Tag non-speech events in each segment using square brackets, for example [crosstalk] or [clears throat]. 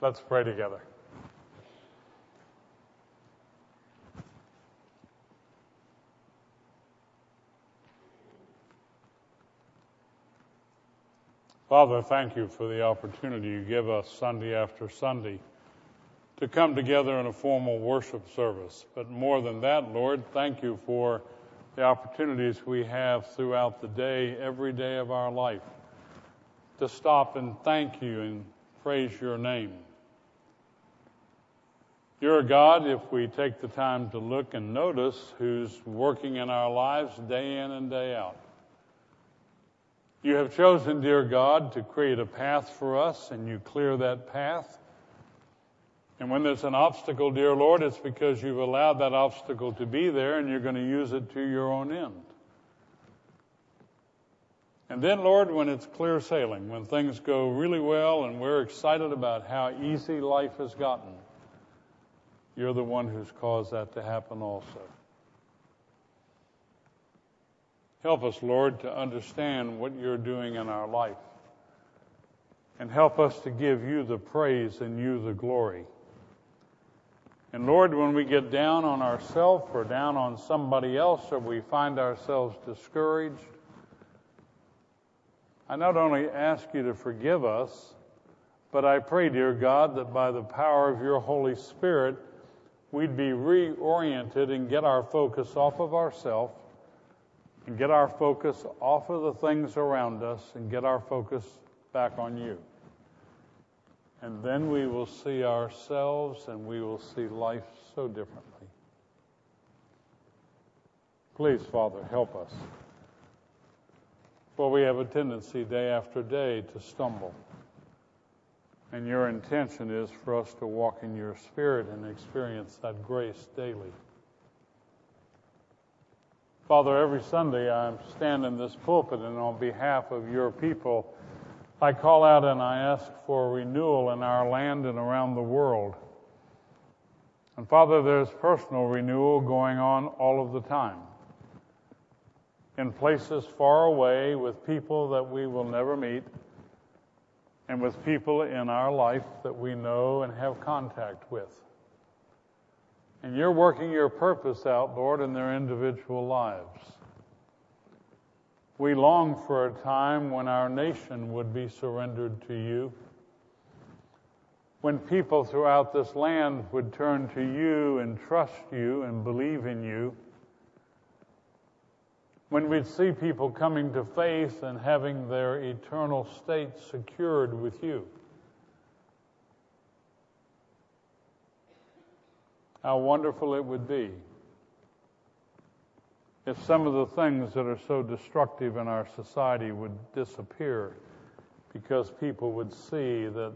Let's pray together. Father, thank you for the opportunity you give us Sunday after Sunday to come together in a formal worship service. But more than that, Lord, thank you for the opportunities we have throughout the day, every day of our life, to stop and thank you and praise your name. You're a God, if we take the time to look and notice, who's working in our lives day in and day out. You have chosen, dear God, to create a path for us, and you clear that path. And when there's an obstacle, dear Lord, it's because you've allowed that obstacle to be there and you're going to use it to your own end. And then, Lord, when it's clear sailing, when things go really well and we're excited about how easy life has gotten, you're the one who's caused that to happen also. Help us, Lord, to understand what you're doing in our life. And help us to give you the praise and you the glory. And Lord, when we get down on ourselves or down on somebody else or we find ourselves discouraged, I not only ask you to forgive us, but I pray, dear God, that by the power of your Holy Spirit, we'd be reoriented and get our focus off of ourselves and get our focus off of the things around us and get our focus back on you. And then we will see ourselves and we will see life so differently. Please, Father, help us. For we have a tendency day after day to stumble. And your intention is for us to walk in your spirit and experience that grace daily. Father, every Sunday I stand in this pulpit and on behalf of your people, I call out and I ask for renewal in our land and around the world. And Father, there's personal renewal going on all of the time. In places far away with people that we will never meet, and with people in our life that we know and have contact with. And you're working your purpose out, Lord, in their individual lives. We long for a time when our nation would be surrendered to you, when people throughout this land would turn to you and trust you and believe in you, when we'd see people coming to faith and having their eternal state secured with you. How wonderful it would be if some of the things that are so destructive in our society would disappear because people would see that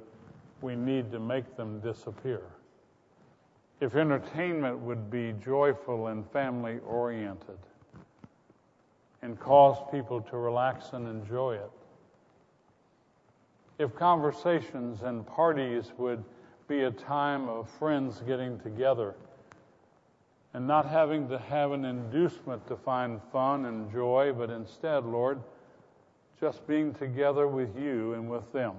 we need to make them disappear. If entertainment would be joyful and family oriented and cause people to relax and enjoy it. If conversations and parties would be a time of friends getting together and not having to have an inducement to find fun and joy, but instead, Lord, just being together with you and with them.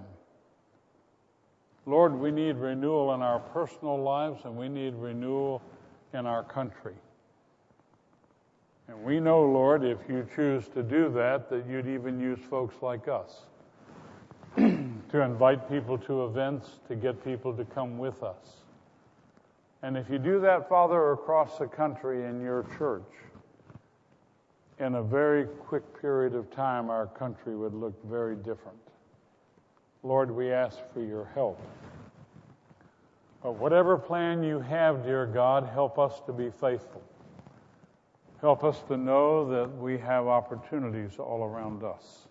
Lord, we need renewal in our personal lives and we need renewal in our country. And we know, Lord, if you choose to do that, that you'd even use folks like us [clears throat] to invite people to events, to get people to come with us. And if you do that, Father, across the country in your church, in a very quick period of time, our country would look very different. Lord, we ask for your help. But whatever plan you have, dear God, help us to be faithful. Help us to know that we have opportunities all around us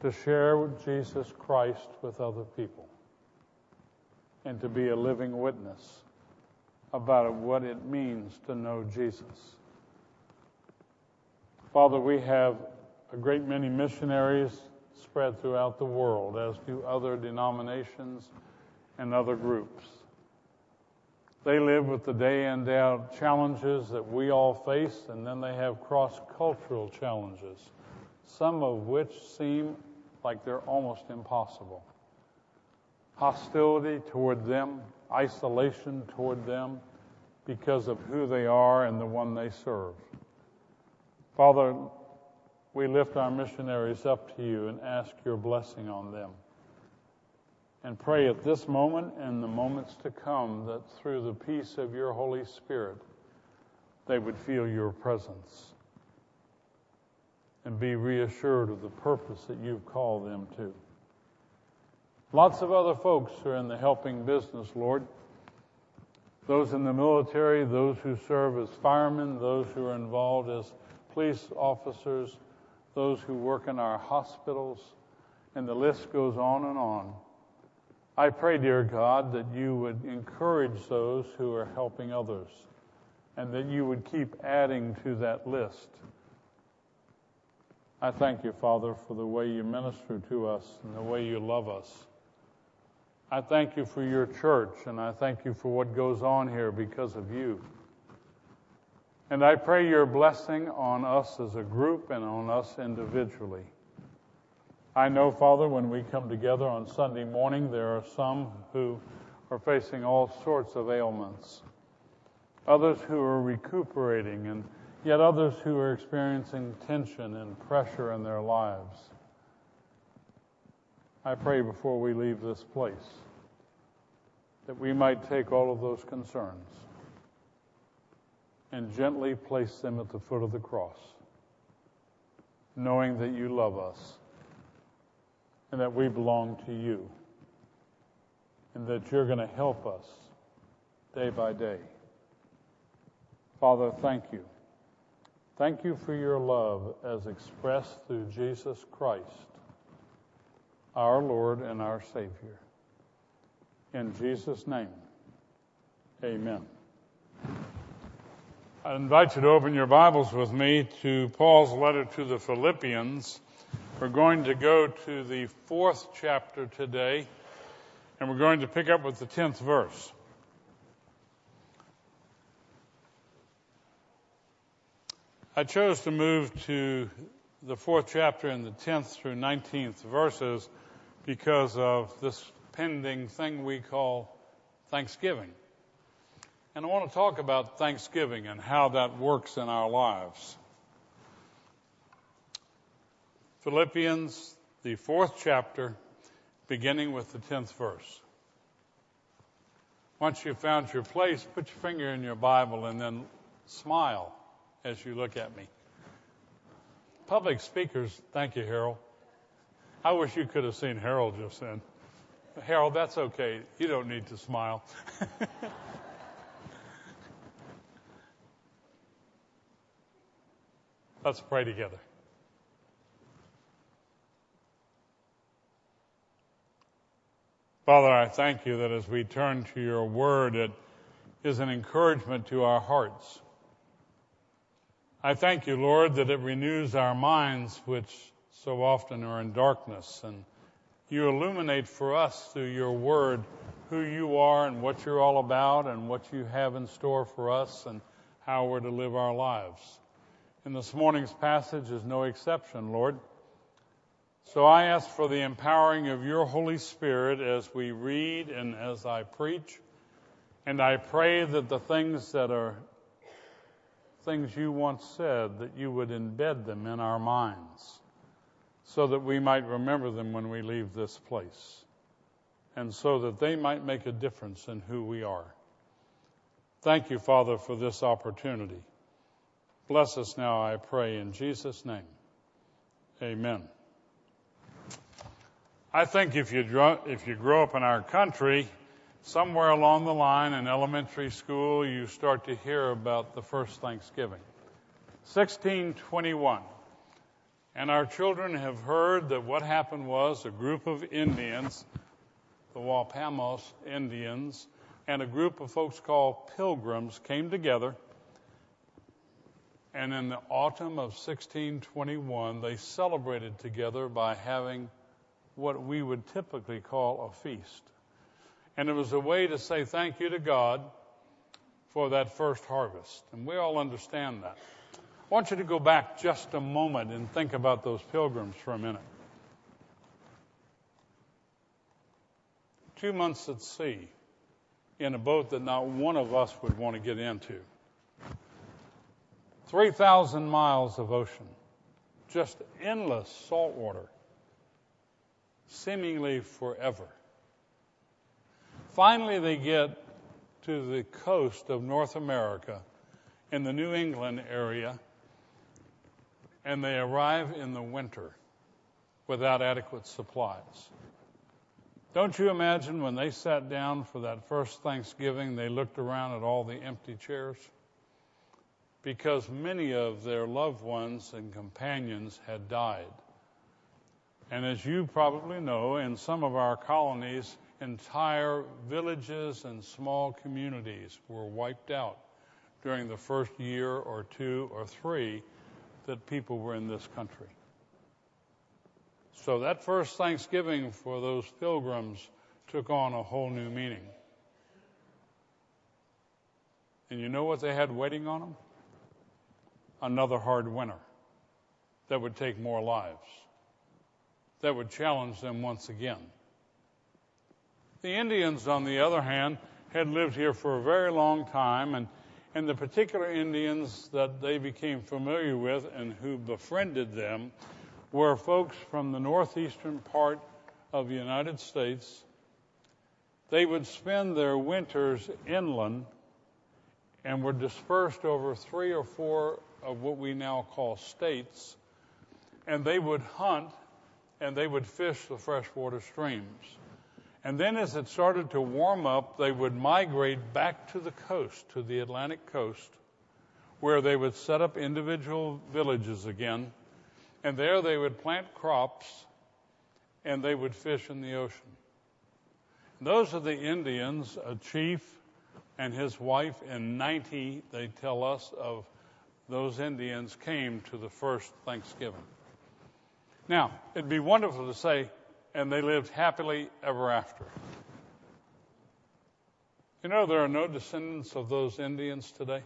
to share Jesus Christ with other people and to be a living witness about what it means to know Jesus. Father, we have a great many missionaries spread throughout the world, as do other denominations and other groups. They live with the day in, day out challenges that we all face, and then they have cross cultural challenges, some of which seem like they're almost impossible. hostility toward them, isolation toward them because of who they are and the one they serve. Father, we lift our missionaries up to you and ask your blessing on them. And pray at this moment and the moments to come that through the peace of your Holy Spirit, they would feel your presence and be reassured of the purpose that you've called them to. Lots of other folks are in the helping business, Lord. Those in the military, those who serve as firemen, those who are involved as police officers, those who work in our hospitals, and the list goes on and on. I pray, dear God, that you would encourage those who are helping others and that you would keep adding to that list. I thank you, Father, for the way you minister to us and the way you love us. I thank you for your church, and I thank you for what goes on here because of you. And I pray your blessing on us as a group and on us individually. I know, Father, when we come together on Sunday morning, there are some who are facing all sorts of ailments, others who are recuperating, and yet others who are experiencing tension and pressure in their lives. I pray before we leave this place that we might take all of those concerns and gently place them at the foot of the cross, knowing that you love us and that we belong to you and that you're going to help us day by day. Father, thank you. Thank you for your love as expressed through Jesus Christ, our Lord and our Savior. In Jesus' name, amen. I invite you to open your Bibles with me to Paul's letter to the Philippians. We're going to go to the fourth chapter today, and we're going to pick up with the tenth verse. I chose to move to the fourth chapter in the 10th through 19th verses because of this pending thing we call Thanksgiving. And I want to talk about Thanksgiving and how that works in our lives. Philippians, the fourth chapter, beginning with the 10th verse. Once you've found your place, put your finger in your Bible and then smile as you look at me. Public speakers, thank you, Harold. I wish you could have seen Harold just then. Harold, that's okay. You don't need to smile. [laughs] Let's pray together. Father, I thank you that as we turn to your word, it is an encouragement to our hearts. I thank you, Lord, that it renews our minds, which so often are in darkness, and you illuminate for us through your word who you are and what you're all about and what you have in store for us and how we're to live our lives. And this morning's passage is no exception, Lord. So I ask for the empowering of your Holy Spirit as we read and as I preach. And I pray that the things that are things you once said, that you would embed them in our minds so that we might remember them when we leave this place and so that they might make a difference in who we are. Thank you, Father, for this opportunity. Bless us now, I pray, in Jesus' name. Amen. I think if you, if you grow up in our country, somewhere along the line in elementary school, you start to hear about the first Thanksgiving. 1621. And our children have heard that what happened was a group of Indians, the Wampanoag Indians, and a group of folks called pilgrims came together. And in the autumn of 1621, they celebrated together by having what we would typically call a feast. And it was a way to say thank you to God for that first harvest. And we all understand that. I want you to go back just a moment and think about those pilgrims for a minute. two months at sea in a boat that not one of us would want to get into. 3,000 miles of ocean, just endless salt water, seemingly forever. Finally, they get to the coast of North America in the New England area, and they arrive in the winter without adequate supplies. Don't you imagine when they sat down for that first Thanksgiving, they looked around at all the empty chairs? Because many of their loved ones and companions had died. And as you probably know, in some of our colonies, entire villages and small communities were wiped out during the first year or two or three that people were in this country. So that first Thanksgiving for those pilgrims took on a whole new meaning. And you know what they had waiting on them? Another hard winter that would take more lives, that would challenge them once again. The Indians, on the other hand, had lived here for a very long time, and, and the particular Indians that they became familiar with and who befriended them were folks from the northeastern part of the United States. They would spend their winters inland and were dispersed over three or four of what we now call states. And they would hunt and they would fish the freshwater streams. And then as it started to warm up, they would migrate back to the coast, to the Atlantic coast, where they would set up individual villages again. And there they would plant crops and they would fish in the ocean. Those are the Indians, a chief and his wife, and 90, they tell us, of those Indians came to the first Thanksgiving. Now, it'd be wonderful to say, and they lived happily ever after. You know, there are no descendants of those Indians today.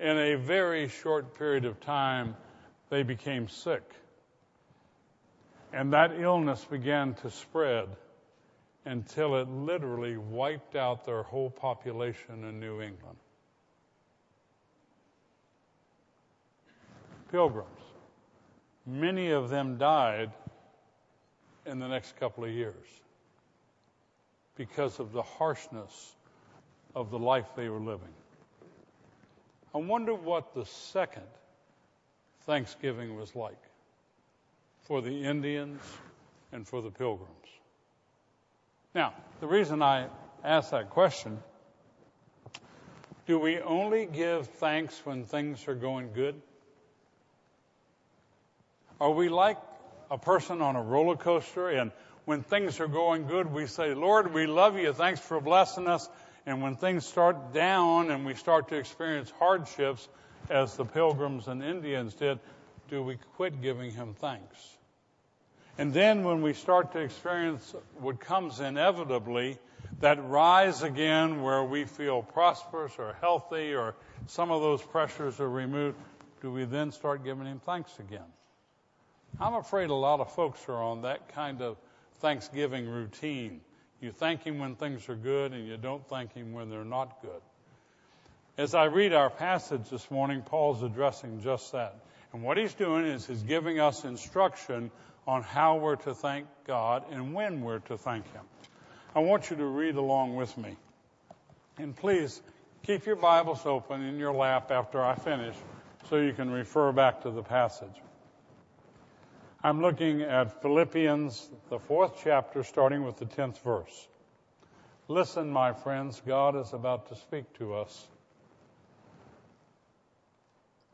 In a very short period of time, they became sick. And that illness began to spread until it literally wiped out their whole population in New England. Pilgrims. Many of them died in the next couple of years because of the harshness of the life they were living. I wonder what the second Thanksgiving was like for the Indians and for the Pilgrims. Now, the reason I ask that question do we only give thanks when things are going good? Are we like a person on a roller coaster, and when things are going good, we say, Lord, we love you. Thanks for blessing us. And when things start down and we start to experience hardships, as the pilgrims and Indians did, do we quit giving him thanks? And then when we start to experience what comes inevitably, that rise again where we feel prosperous or healthy or some of those pressures are removed, do we then start giving him thanks again? I'm afraid a lot of folks are on that kind of Thanksgiving routine. You thank Him when things are good, and you don't thank Him when they're not good. As I read our passage this morning, Paul's addressing just that. And what he's doing is he's giving us instruction on how we're to thank God and when we're to thank Him. I want you to read along with me. And please keep your Bibles open in your lap after I finish so you can refer back to the passage. I'm looking at Philippians, the fourth chapter, starting with the tenth verse. Listen, my friends, God is about to speak to us.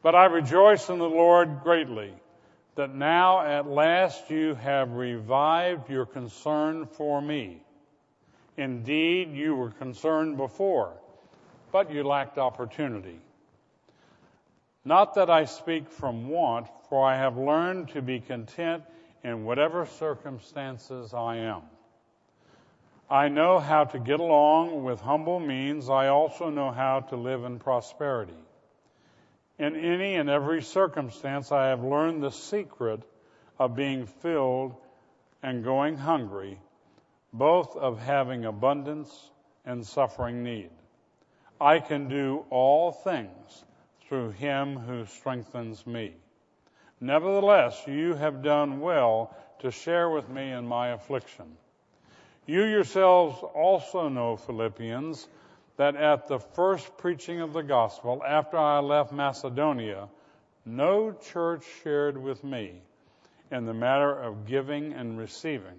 But I rejoice in the Lord greatly that now at last you have revived your concern for me. Indeed, you were concerned before, but you lacked opportunity. Not that I speak from want, for I have learned to be content in whatever circumstances I am. I know how to get along with humble means. I also know how to live in prosperity. In any and every circumstance, I have learned the secret of being filled and going hungry, both of having abundance and suffering need. I can do all things through him who strengthens me. Nevertheless, you have done well to share with me in my affliction. You yourselves also know, Philippians, that at the first preaching of the gospel, after I left Macedonia, no church shared with me in the matter of giving and receiving,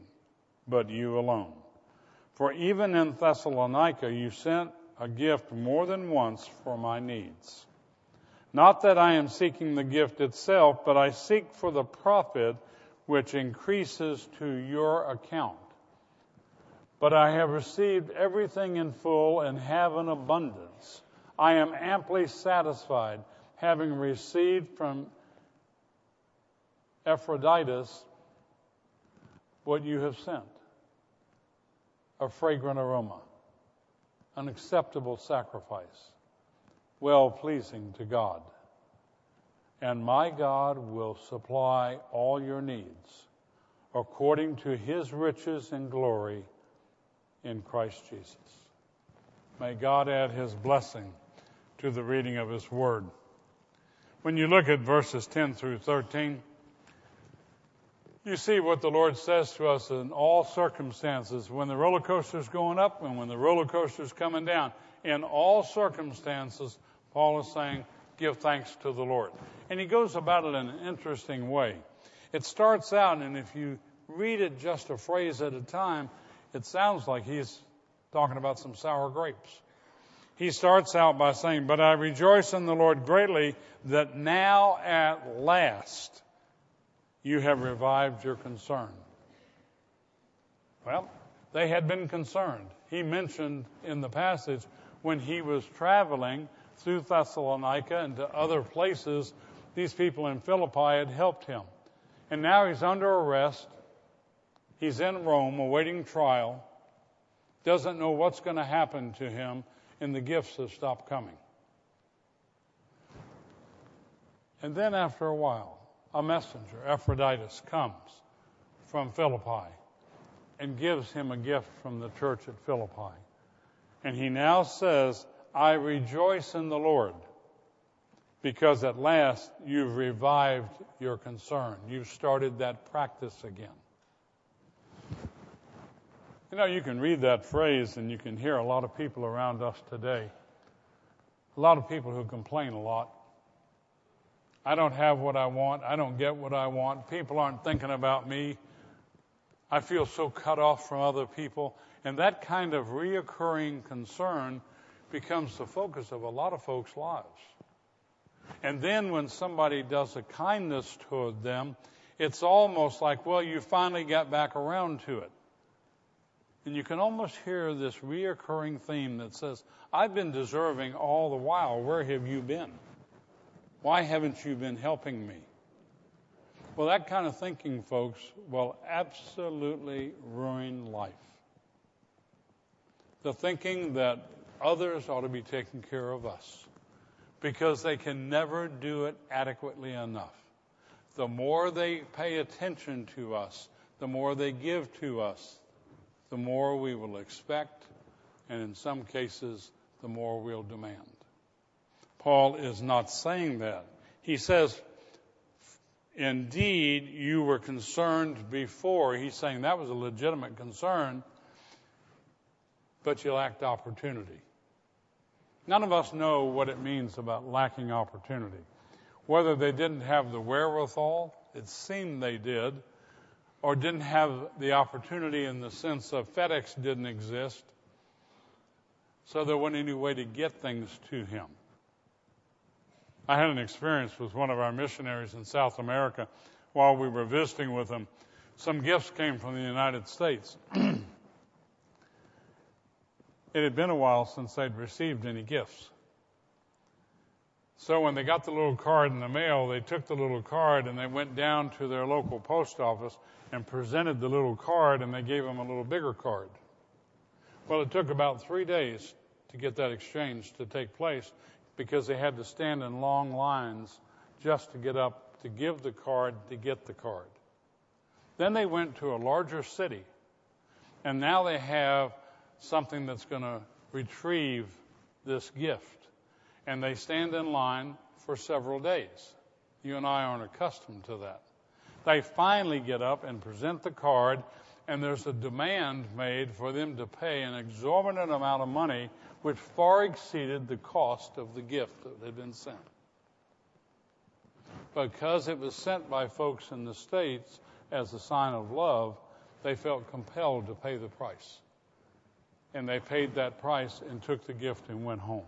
but you alone. For even in Thessalonica you sent a gift more than once for my needs. Not that I am seeking the gift itself, but I seek for the profit which increases to your account. But I have received everything in full and have an abundance. I am amply satisfied, having received from Epaphroditus what you have sent a fragrant aroma, an acceptable sacrifice, well pleasing to God. And my God will supply all your needs according to his riches and glory in Christ Jesus. May God add his blessing to the reading of his word. When you look at verses 10 through 13, you see what the Lord says to us in all circumstances when the roller coaster is going up and when the roller coaster is coming down. In all circumstances, Paul is saying, give thanks to the Lord. And he goes about it in an interesting way. It starts out, and if you read it just a phrase at a time, it sounds like he's talking about some sour grapes. He starts out by saying, But I rejoice in the Lord greatly that now at last you have revived your concern. Well, they had been concerned. He mentioned in the passage when he was traveling through Thessalonica and to other places, these people in Philippi had helped him. And now he's under arrest. He's in Rome awaiting trial. Doesn't know what's going to happen to him, and the gifts have stopped coming. And then after a while, a messenger, Epaphroditus, comes from Philippi and gives him a gift from the church at Philippi. And he now says, I rejoice in the Lord because at last you've revived your concern. You've started that practice again. You know, you can read that phrase and you can hear a lot of people around us today. A lot of people who complain a lot. I don't have what I want. I don't get what I want. People aren't thinking about me. I feel so cut off from other people. And that kind of reoccurring concern becomes the focus of a lot of folks' lives. And then when somebody does a kindness toward them, it's almost like, well, you finally got back around to it. And you can almost hear this reoccurring theme that says, I've been deserving all the while. Where have you been? Why haven't you been helping me? Well, that kind of thinking, folks, will absolutely ruin life. The thinking that others ought to be taking care of us because they can never do it adequately enough. The more they pay attention to us, the more they give to us, the more we will expect, and in some cases, the more we'll demand. Paul is not saying that. He says, indeed, you were concerned before. He's saying that was a legitimate concern, but you lacked opportunity. None of us know what it means about lacking opportunity. Whether they didn't have the wherewithal, it seemed they did, or didn't have the opportunity in the sense of FedEx didn't exist, so there wasn't any way to get things to him. I had an experience with one of our missionaries in South America while we were visiting with them. Some gifts came from the United States. [clears throat] it had been a while since they'd received any gifts. So when they got the little card in the mail, they took the little card and they went down to their local post office and presented the little card and they gave them a little bigger card. Well, it took about three days to get that exchange to take place because they had to stand in long lines just to get up to give the card to get the card. Then they went to a larger city And now they have something that's going to retrieve this gift. And they stand in line for several days. You and I aren't accustomed to that. They finally get up and present the card, and there's a demand made for them to pay an exorbitant amount of money, which far exceeded the cost of the gift that had been sent. Because it was sent by folks in the States as a sign of love, they felt compelled to pay the price. And they paid that price and took the gift and went home.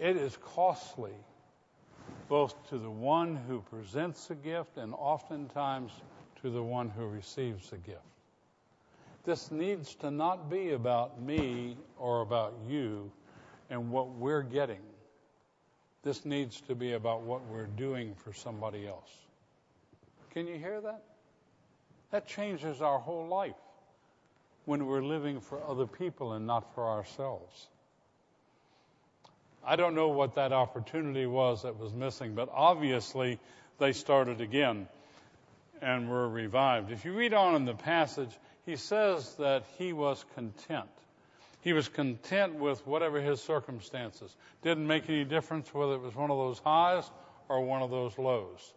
It is costly both to the one who presents the gift and oftentimes to the one who receives the gift. This needs to not be about me or about you and what we're getting. This needs to be about what we're doing for somebody else. Can you hear that? That changes our whole life when we're living for other people and not for ourselves. I don't know what that opportunity was that was missing, but obviously they started again and were revived. If you read on in the passage, he says that he was content. He was content with whatever his circumstances. Didn't make any difference whether it was one of those highs or one of those lows.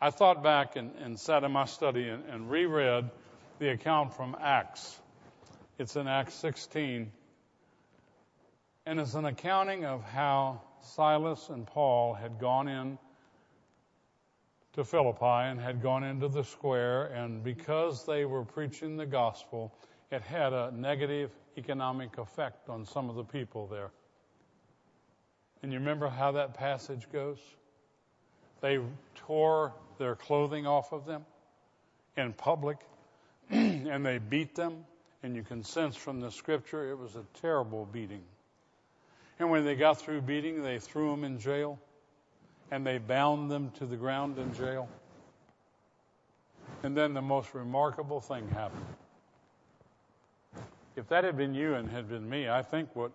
I thought back and, and sat in my study and, and reread the account from Acts. It's in Acts 16, and it's an accounting of how Silas and Paul had gone in to Philippi and had gone into the square, and because they were preaching the gospel, it had a negative economic effect on some of the people there. And you remember how that passage goes? They tore their clothing off of them in public, [clears throat] and they beat them. And you can sense from the scripture it was a terrible beating. And when they got through beating, they threw them in jail and they bound them to the ground in jail. And then the most remarkable thing happened. If that had been you and had been me, I think what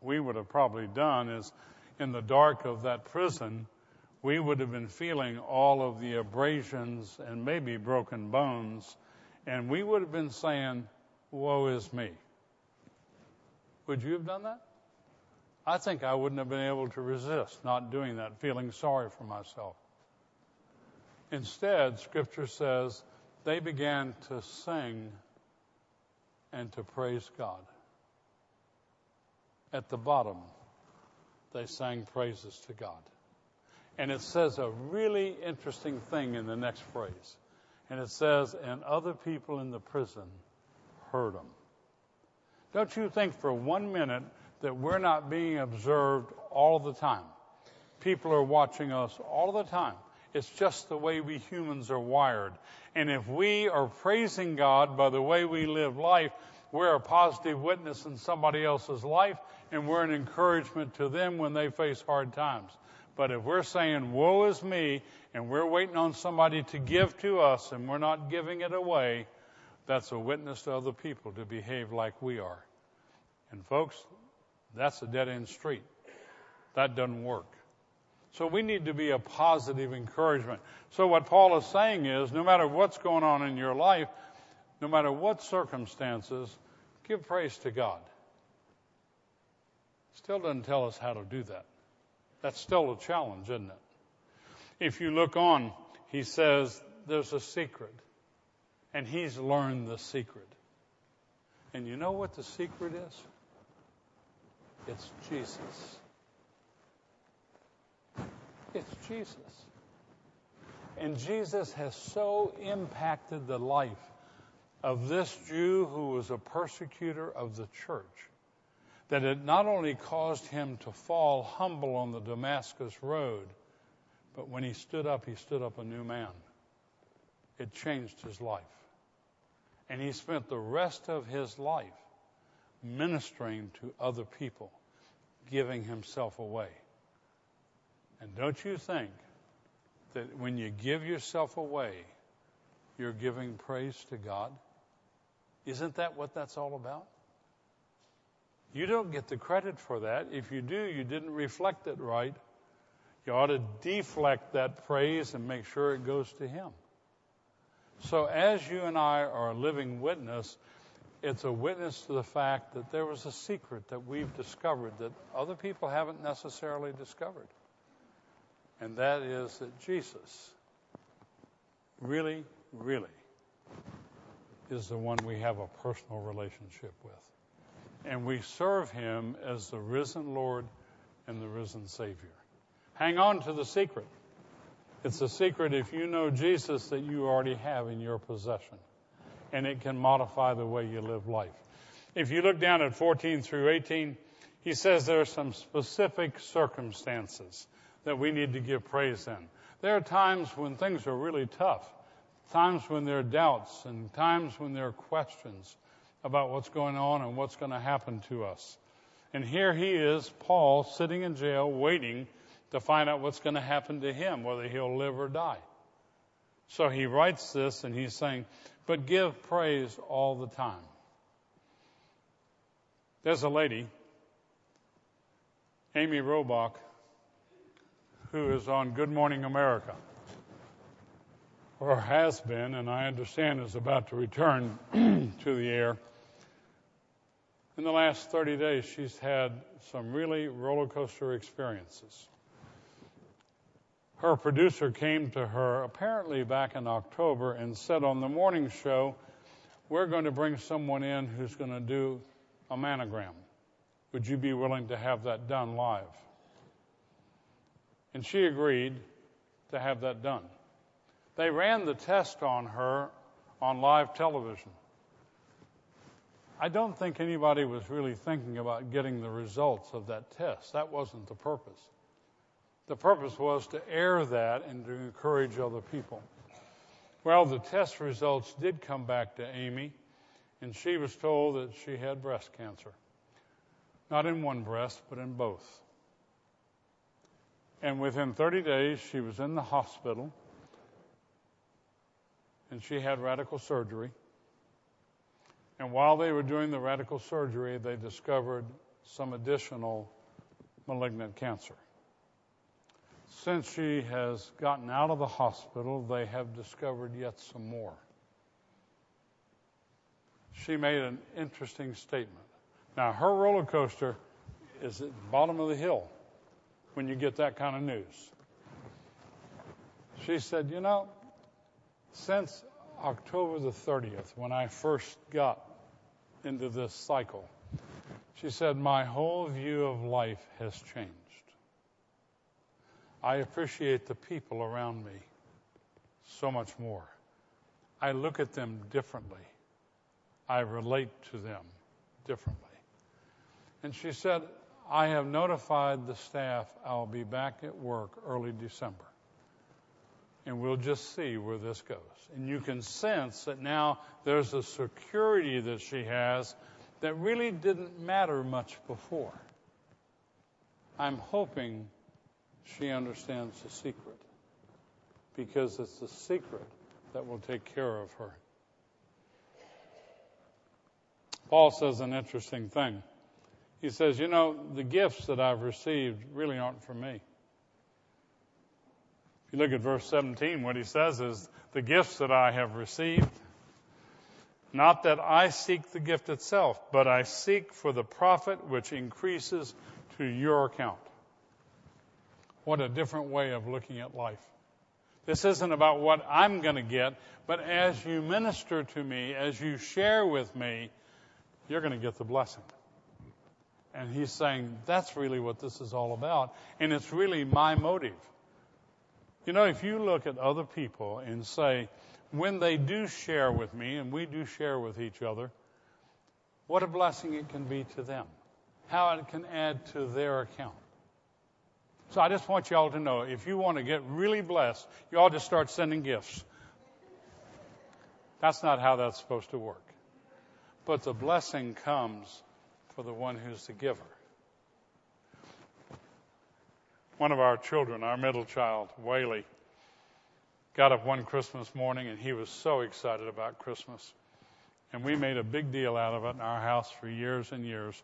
we would have probably done is in the dark of that prison, we would have been feeling all of the abrasions and maybe broken bones, and we would have been saying, Woe is me. Would you have done that? I think I wouldn't have been able to resist not doing that, feeling sorry for myself. Instead, Scripture says they began to sing and to praise God. At the bottom, they sang praises to God. And it says a really interesting thing in the next phrase. And it says, and other people in the prison heard them. Don't you think for one minute that we're not being observed all the time. People are watching us all the time. It's just the way we humans are wired. And if we are praising God by the way we live life, we're a positive witness in somebody else's life, and we're an encouragement to them when they face hard times. But if we're saying, Woe is me, and we're waiting on somebody to give to us and we're not giving it away, that's a witness to other people to behave like we are. And folks, that's a dead end street. That doesn't work. So we need to be a positive encouragement. So what Paul is saying is no matter what's going on in your life, no matter what circumstances, give praise to God. Still doesn't tell us how to do that. That's still a challenge, isn't it? If you look on, he says there's a secret. And he's learned the secret. And you know what the secret is? It's Jesus. It's Jesus. And Jesus has so impacted the life of this Jew who was a persecutor of the church that it not only caused him to fall humble on the Damascus road, but when he stood up, he stood up a new man. It changed his life. And he spent the rest of his life ministering to other people, giving himself away. And don't you think that when you give yourself away, you're giving praise to God? Isn't that what that's all about? You don't get the credit for that. If you do, you didn't reflect it right. You ought to deflect that praise and make sure it goes to Him. So, as you and I are a living witness, it's a witness to the fact that there was a secret that we've discovered that other people haven't necessarily discovered. And that is that Jesus really, really is the one we have a personal relationship with. And we serve him as the risen Lord and the risen Savior. Hang on to the secret. It's a secret if you know Jesus that you already have in your possession. And it can modify the way you live life. If you look down at 14 through 18, he says there are some specific circumstances that we need to give praise in. There are times when things are really tough, times when there are doubts, and times when there are questions about what's going on and what's going to happen to us. And here he is, Paul, sitting in jail, waiting to find out what's going to happen to him, whether he'll live or die. So he writes this and he's saying, but give praise all the time. There's a lady, Amy Robach, who is on Good Morning America, or has been, and I understand is about to return [clears throat] to the air. In the last 30 days, she's had some really roller coaster experiences. Her producer came to her apparently back in October and said on the morning show, We're going to bring someone in who's going to do a mammogram. Would you be willing to have that done live? And she agreed to have that done. They ran the test on her on live television. I don't think anybody was really thinking about getting the results of that test. That wasn't the purpose. The purpose was to air that and to encourage other people. Well, the test results did come back to Amy, and she was told that she had breast cancer. Not in one breast, but in both. And within 30 days, she was in the hospital, and she had radical surgery. And while they were doing the radical surgery, they discovered some additional malignant cancer. Since she has gotten out of the hospital, they have discovered yet some more. She made an interesting statement. Now, her roller coaster is at the bottom of the hill when you get that kind of news. She said, You know, since October the 30th, when I first got into this cycle. She said, My whole view of life has changed. I appreciate the people around me so much more. I look at them differently. I relate to them differently. And she said, I have notified the staff I'll be back at work early December. And we'll just see where this goes. And you can sense that now there's a security that she has that really didn't matter much before. I'm hoping she understands the secret because it's the secret that will take care of her. Paul says an interesting thing. He says, You know, the gifts that I've received really aren't for me. You look at verse 17, what he says is, The gifts that I have received, not that I seek the gift itself, but I seek for the profit which increases to your account. What a different way of looking at life. This isn't about what I'm going to get, but as you minister to me, as you share with me, you're going to get the blessing. And he's saying that's really what this is all about. And it's really my motive. You know, if you look at other people and say, when they do share with me, and we do share with each other, what a blessing it can be to them, how it can add to their account. So I just want you all to know if you want to get really blessed, you all just start sending gifts. That's not how that's supposed to work. But the blessing comes for the one who's the giver one of our children, our middle child, Whaley, got up one Christmas morning and he was so excited about Christmas. And we made a big deal out of it in our house for years and years.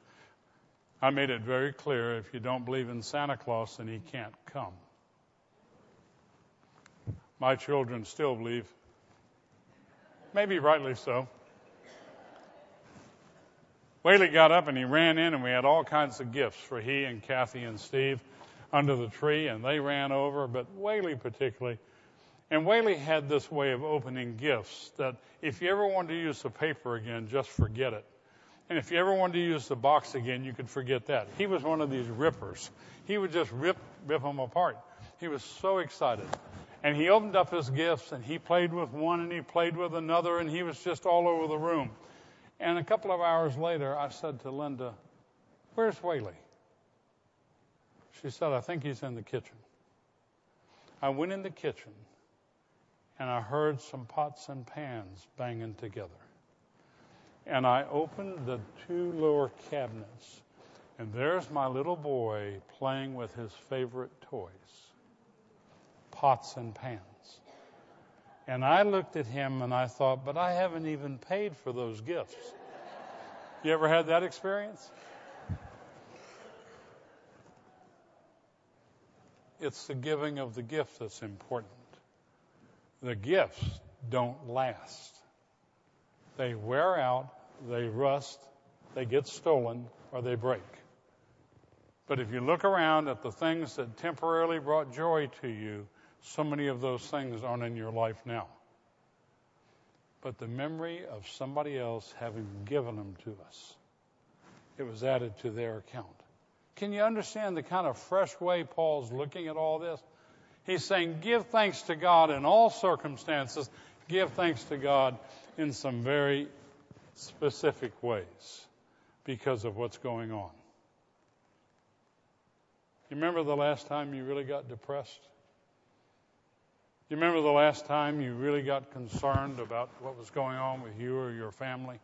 I made it very clear if you don't believe in Santa Claus, then he can't come. My children still believe maybe rightly so. Whaley got up and he ran in, and we had all kinds of gifts for he and Kathy and Steve under the tree, and they ran over, but Whaley particularly. And Whaley had this way of opening gifts that if you ever wanted to use the paper again, just forget it. And if you ever wanted to use the box again, you could forget that. He was one of these rippers. He would just rip, rip them apart. He was so excited. And he opened up his gifts and he played with one and he played with another and he was just all over the room. And a couple of hours later, I said to Linda, Where's Whaley? She said, I think he's in the kitchen. I went in the kitchen and I heard some pots and pans banging together. And I opened the two lower cabinets, and there's my little boy playing with his favorite toys pots and pans. And I looked at him and I thought, but I haven't even paid for those gifts. You ever had that experience? It's the giving of the gift that's important. The gifts don't last. They wear out, they rust, they get stolen, or they break. But if you look around at the things that temporarily brought joy to you, so many of those things aren't in your life now. But the memory of somebody else having given them to us, it was added to their account. Can you understand the kind of fresh way Paul's looking at all this? He's saying, give thanks to God in all circumstances. Give thanks to God in some very specific ways because of what's going on. You remember the last time you really got depressed? You remember the last time you really got concerned about what was going on with you or your family?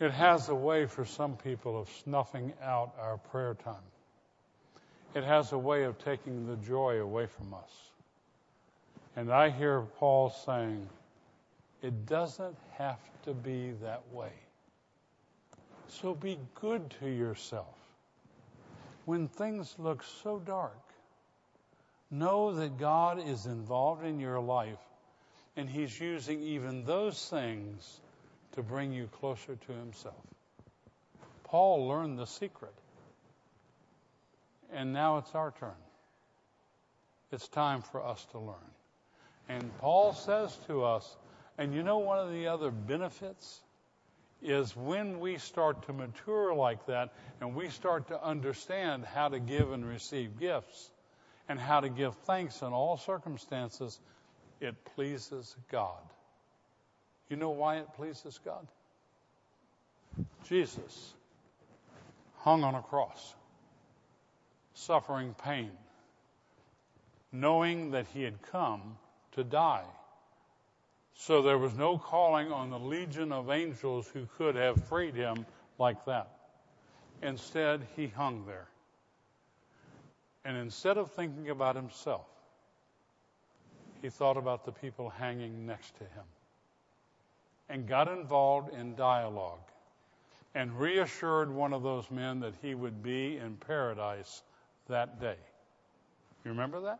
It has a way for some people of snuffing out our prayer time. It has a way of taking the joy away from us. And I hear Paul saying, it doesn't have to be that way. So be good to yourself. When things look so dark, Know that God is involved in your life and He's using even those things to bring you closer to Himself. Paul learned the secret. And now it's our turn. It's time for us to learn. And Paul says to us, and you know one of the other benefits is when we start to mature like that and we start to understand how to give and receive gifts, and how to give thanks in all circumstances, it pleases God. You know why it pleases God? Jesus hung on a cross, suffering pain, knowing that he had come to die. So there was no calling on the legion of angels who could have freed him like that. Instead, he hung there. And instead of thinking about himself, he thought about the people hanging next to him and got involved in dialogue and reassured one of those men that he would be in paradise that day. You remember that?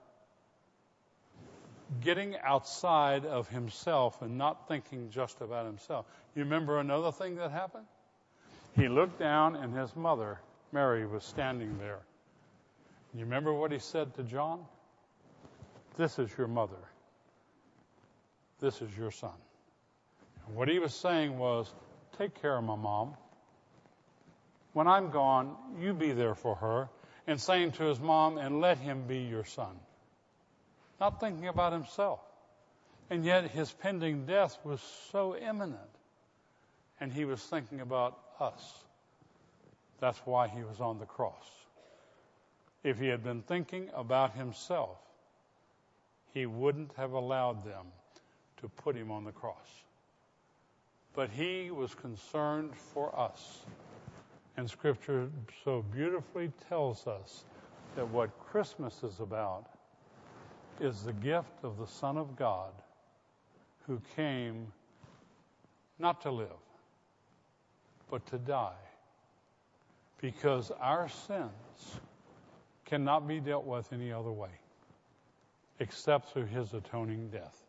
Getting outside of himself and not thinking just about himself. You remember another thing that happened? He looked down and his mother, Mary, was standing there. You remember what he said to John? This is your mother. This is your son. What he was saying was, take care of my mom. When I'm gone, you be there for her. And saying to his mom, and let him be your son. Not thinking about himself. And yet his pending death was so imminent. And he was thinking about us. That's why he was on the cross. If he had been thinking about himself, he wouldn't have allowed them to put him on the cross. But he was concerned for us. And Scripture so beautifully tells us that what Christmas is about is the gift of the Son of God who came not to live, but to die. Because our sins cannot be dealt with any other way except through his atoning death.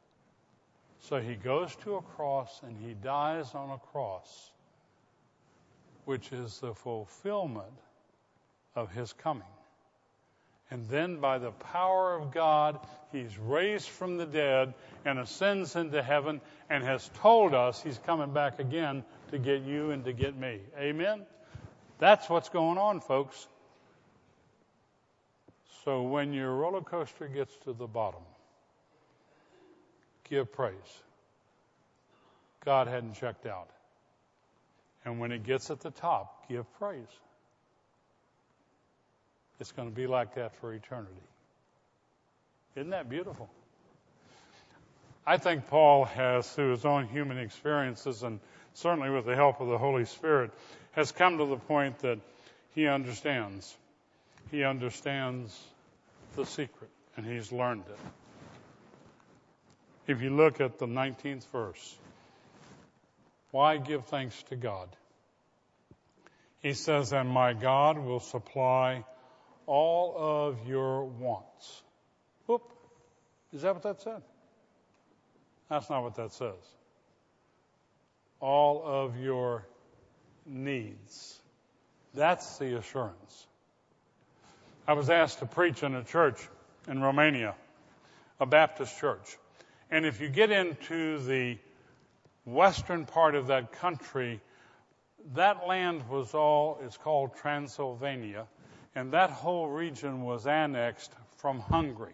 So he goes to a cross and he dies on a cross, which is the fulfillment of his coming. And then by the power of God, he's raised from the dead and ascends into heaven and has told us he's coming back again to get you and to get me. Amen? That's what's going on, folks. So when your roller coaster gets to the bottom, give praise. God hadn't checked out. And when it gets at the top, give praise. It's going to be like that for eternity. Isn't that beautiful? I think Paul has, through his own human experiences and certainly with the help of the Holy Spirit, has come to the point that he understands. He understands the secret and he's learned it. If you look at the 19th verse, why give thanks to God? He says, And my God will supply all of your wants. Whoop. Is that what that said? That's not what that says. All of your needs. That's the assurance. I was asked to preach in a church in Romania, a Baptist church. And if you get into the western part of that country, that land was all, it's called Transylvania and that whole region was annexed from Hungary.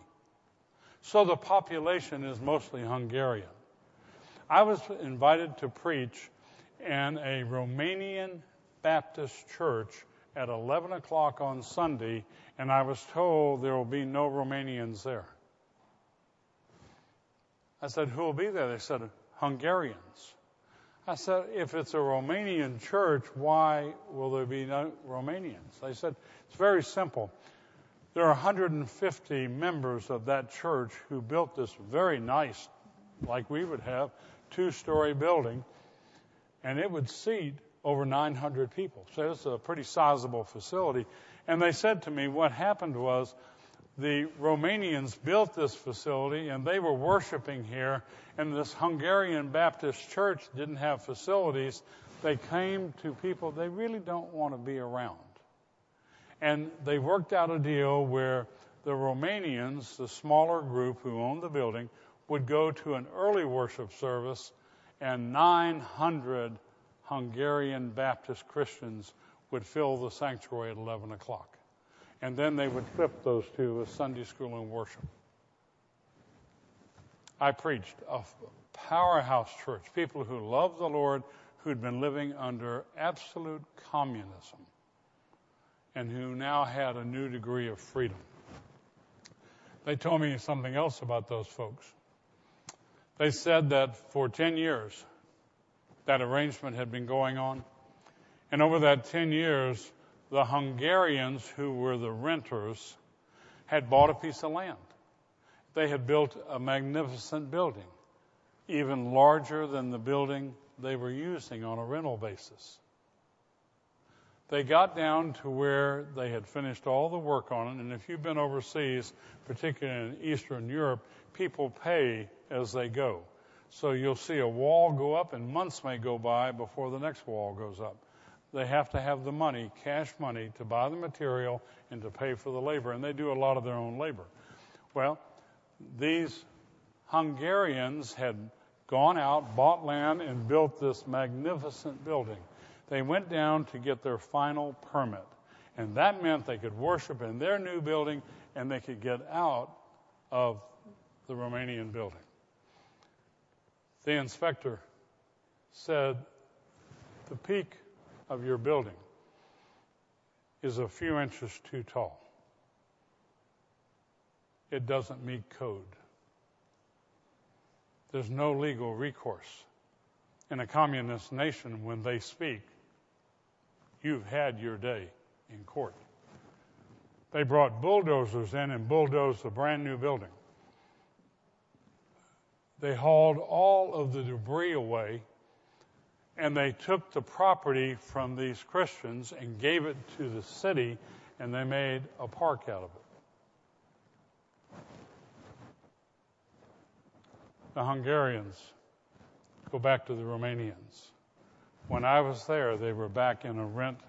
So the population is mostly Hungarian. I was invited to preach in a Romanian Baptist church at 11 o'clock on Sunday, and I was told there will be no Romanians there. I said, Who will be there? They said, Hungarians. I said, If it's a Romanian church, why will there be no Romanians? They said, It's very simple. There are 150 members of that church who built this very nice, like we would have, two story building, and it would seat over 900 people. So it's a pretty sizable facility. And they said to me, what happened was the Romanians built this facility and they were worshiping here, and this Hungarian Baptist church didn't have facilities. They came to people they really don't want to be around. And they worked out a deal where the Romanians, the smaller group who owned the building, would go to an early worship service, and 900 Hungarian Baptist Christians would fill the sanctuary at 11 o'clock and then they would flip those two with Sunday school and worship. I preached a powerhouse church, people who loved the Lord, who'd been living under absolute communism, and who now had a new degree of freedom. They told me something else about those folks. They said that for 10 years, that arrangement had been going on. And over that 10 years, the Hungarians, who were the renters, had bought a piece of land. They had built a magnificent building, even larger than the building they were using on a rental basis. They got down to where they had finished all the work on it, and if you've been overseas, particularly in Eastern Europe, people pay as they go. So you'll see a wall go up, and months may go by before the next wall goes up they have to have the money, cash money, to buy the material and to pay for the labor, and they do a lot of their own labor. Well, these Hungarians had gone out, bought land, and built this magnificent building. They went down to get their final permit, and that meant they could worship in their new building and they could get out of the Romanian building. The inspector said the peak of your building is a few inches too tall. It doesn't meet code. There's no legal recourse. In a communist nation, when they speak, you've had your day in court. They brought bulldozers in and bulldozed a brand new building. They hauled all of the debris away and they took the property from these Christians and gave it to the city, and they made a park out of it. The Hungarians Go back to the Romanians. When I was there, they were back in a rent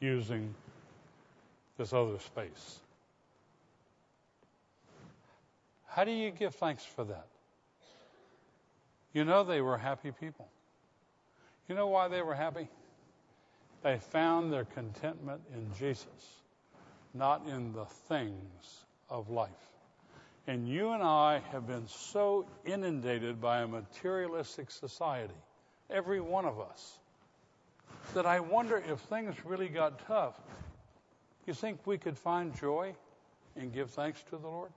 using this other space. How do you give thanks for that? You know, they were happy people. You know why they were happy? They found their contentment in Jesus, not in the things of life. And you and I have been so inundated by a materialistic society, every one of us, that I wonder if things really got tough. You think we could find joy and give thanks to the Lord?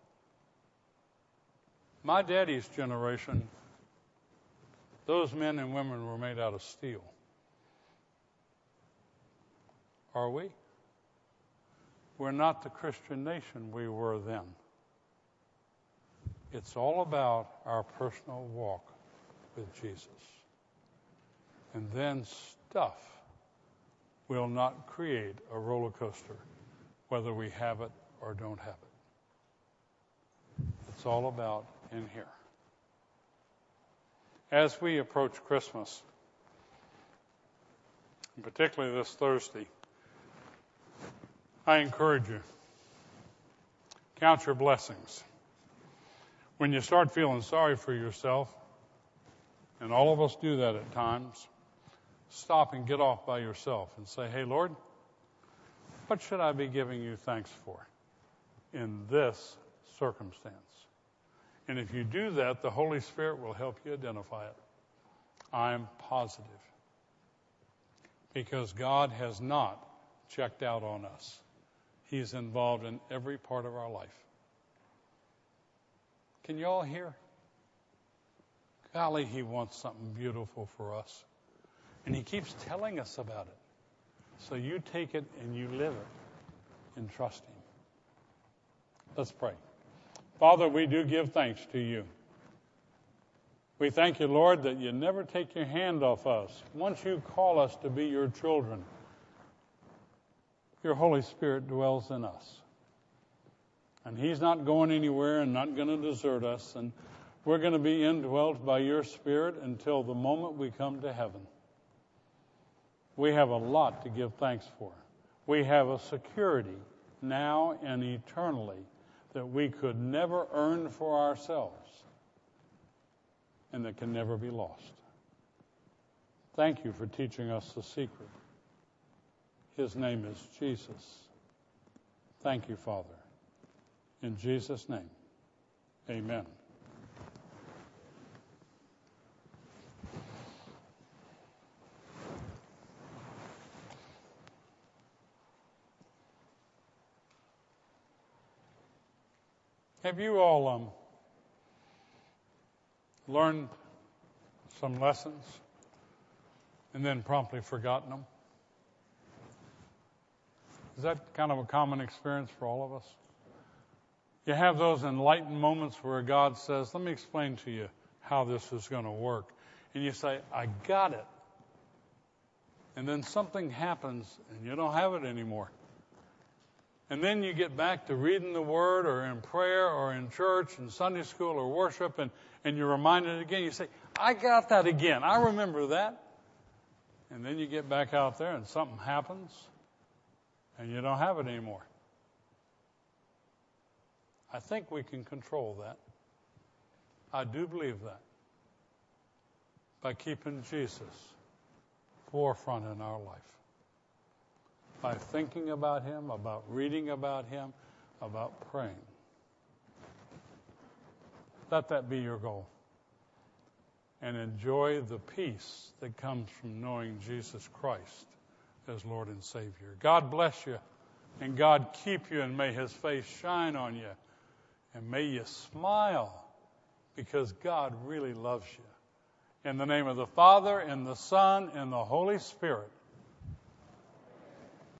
My daddy's generation, those men and women were made out of steel. Are we? We're not the Christian nation we were then. It's all about our personal walk with Jesus. And then stuff will not create a roller coaster, whether we have it or don't have it. It's all about in here. As we approach Christmas, particularly this Thursday, I encourage you count your blessings. When you start feeling sorry for yourself, and all of us do that at times, stop and get off by yourself and say, Hey, Lord, what should I be giving you thanks for in this circumstance? And if you do that, the Holy Spirit will help you identify it. I'm positive. Because God has not checked out on us, He's involved in every part of our life. Can you all hear? Golly, He wants something beautiful for us. And He keeps telling us about it. So you take it and you live it and trust Him. Let's pray. Father, we do give thanks to you. We thank you, Lord, that you never take your hand off us. Once you call us to be your children, your Holy Spirit dwells in us. And He's not going anywhere and not going to desert us. And we're going to be indwelt by your Spirit until the moment we come to heaven. We have a lot to give thanks for. We have a security now and eternally that we could never earn for ourselves and that can never be lost. Thank you for teaching us the secret. His name is Jesus. Thank you, Father. In Jesus' name, amen. Have you all um, learned some lessons and then promptly forgotten them? Is that kind of a common experience for all of us? You have those enlightened moments where God says, Let me explain to you how this is going to work. And you say, I got it. And then something happens and you don't have it anymore. And then you get back to reading the Word or in prayer or in church and Sunday school or worship, and, and you're reminded again. You say, I got that again. I remember that. And then you get back out there and something happens, and you don't have it anymore. I think we can control that. I do believe that. By keeping Jesus forefront in our life by thinking about Him, about reading about Him, about praying. Let that be your goal. And enjoy the peace that comes from knowing Jesus Christ as Lord and Savior. God bless you, and God keep you, and may His face shine on you, and may you smile because God really loves you. In the name of the Father, and the Son, and the Holy Spirit.